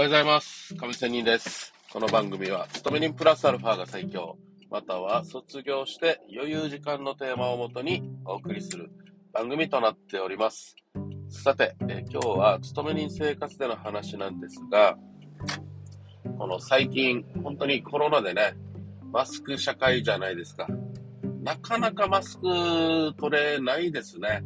おはようございます。上仙人です。この番組は、勤め人プラスアルファが最強、または卒業して余裕時間のテーマをもとにお送りする番組となっております。さて、え今日は勤め人生活での話なんですが、この最近、本当にコロナでね、マスク社会じゃないですか。なかなかマスク取れないですね。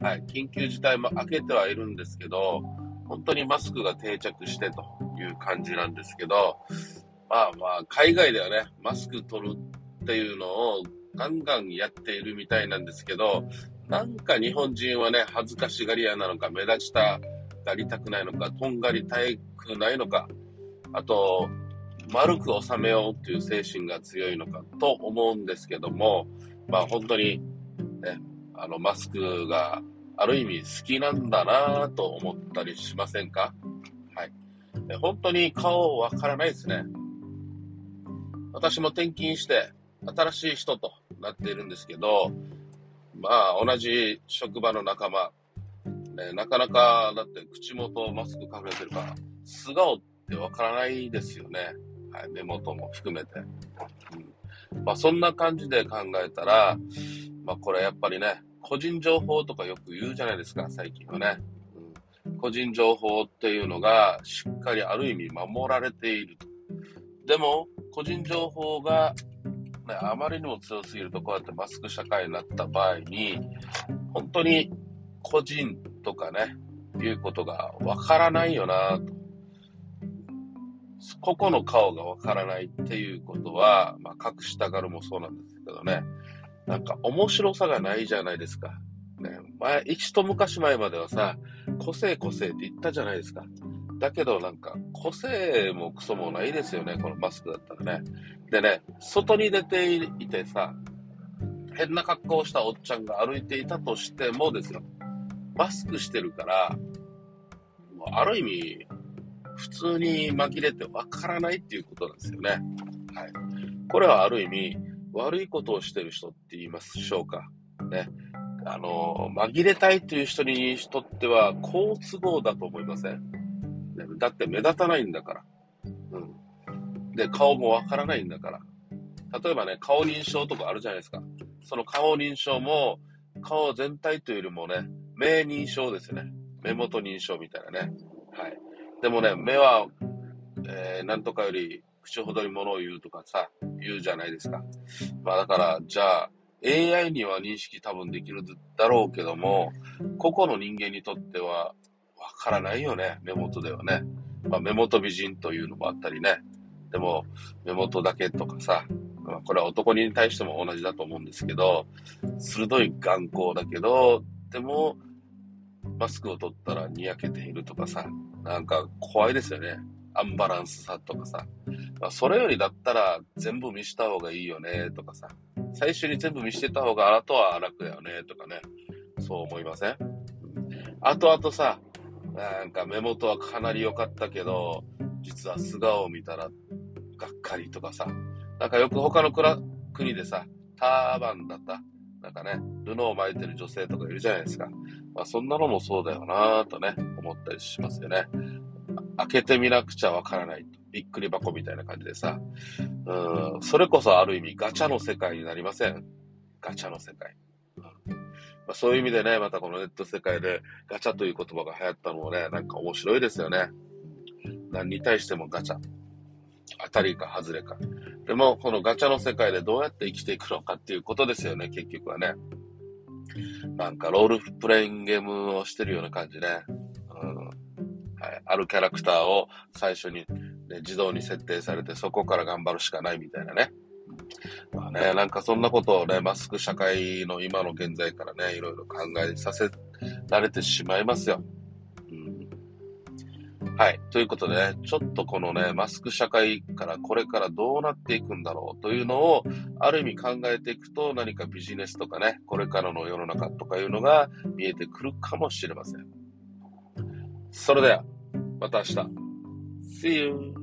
はい。緊急事態も明けてはいるんですけど、本当にマスクが定着してという感じなんですけど、まあまあ、海外ではね、マスク取るっていうのをガンガンやっているみたいなんですけど、なんか日本人はね、恥ずかしがり屋なのか、目立ちたがりたくないのか、とんがりたくないのか、あと、丸く収めようっていう精神が強いのかと思うんですけども、まあ本当に、ね、あの、マスクがある意味好きなんだなぁと思ったりしませんか？はい。本当に顔わからないですね。私も転勤して新しい人となっているんですけど、まあ同じ職場の仲間、ね、なかなかだって口元マスク隠れてるから、素顔ってわからないですよね。はい、目元も含めて。うん、まあそんな感じで考えたら、まあこれやっぱりね、個人情報とかよく言うじゃないですか、最近はね。うん、個人情報っていうのがしっかりある意味守られていると。でも、個人情報が、ね、あまりにも強すぎると、こうやってマスク社会になった場合に、本当に個人とかね、いうことがわからないよなと。個々の顔がわからないっていうことは、まあ、隠したがるもそうなんですけどね。なんか面白さがないじゃないですか。ね、前、一と昔前まではさ、個性個性って言ったじゃないですか。だけどなんか、個性もクソもないですよね、このマスクだったらね。でね、外に出ていてさ、変な格好をしたおっちゃんが歩いていたとしてもですよ、マスクしてるから、ある意味、普通に紛れてわからないっていうことなんですよね。はい。これはある意味、悪いことをしてる人って言いますでしょうか。ね。あの、紛れたいという人にとっては好都合だと思いません、だって目立たないんだから。うん。で、顔もわからないんだから。例えばね、顔認証とかあるじゃないですか。その顔認証も、顔全体というよりもね、目認証ですね。目元認証みたいなね。はい。でもね、目は、えー、なんとかより口ほどに物を言うとかさ、言うじゃないですか。まあだから、じゃあ、AI には認識多分できるだろうけども、個々の人間にとってはわからないよね、目元ではね。まあ、目元美人というのもあったりね。でも、目元だけとかさ、まあ、これは男に対しても同じだと思うんですけど、鋭い眼光だけど、でも、マスクを取ったらにやけているとかさ、なんか怖いですよね。アンバランスさとかさ。それよりだったら全部見した方がいいよねとかさ。最初に全部見してた方があとは楽だよねとかね。そう思いません？あとあとさ、なんか目元はかなり良かったけど、実は素顔を見たらがっかりとかさ。なんかよく他の国でさ、ターバンだったなんかね、布を巻いてる女性とかいるじゃないですか。まあそんなのもそうだよなぁとね、思ったりしますよね。開けてみなくちゃわからない。びっくり箱みたいな感じでさ。うん、それこそある意味ガチャの世界になりません？ガチャの世界。まあ、そういう意味でね、またこのネット世界でガチャという言葉が流行ったのもね、なんか面白いですよね。何に対してもガチャ。当たりか外れか。でも、このガチャの世界でどうやって生きていくのかっていうことですよね、結局はね。なんかロールプレイングゲームをしてるような感じね。うんはい、あるキャラクターを最初に、ね、自動に設定されて、そこから頑張るしかないみたいなね。まあね、なんかそんなことをね、マスク社会の今の現在からね、いろいろ考えさせられてしまいますよ。うん、はい。ということでね、ちょっとこのね、マスク社会からこれからどうなっていくんだろうというのを、ある意味考えていくと何かビジネスとかね、これからの世の中とかいうのが見えてくるかもしれません。それでは、また明日。See you!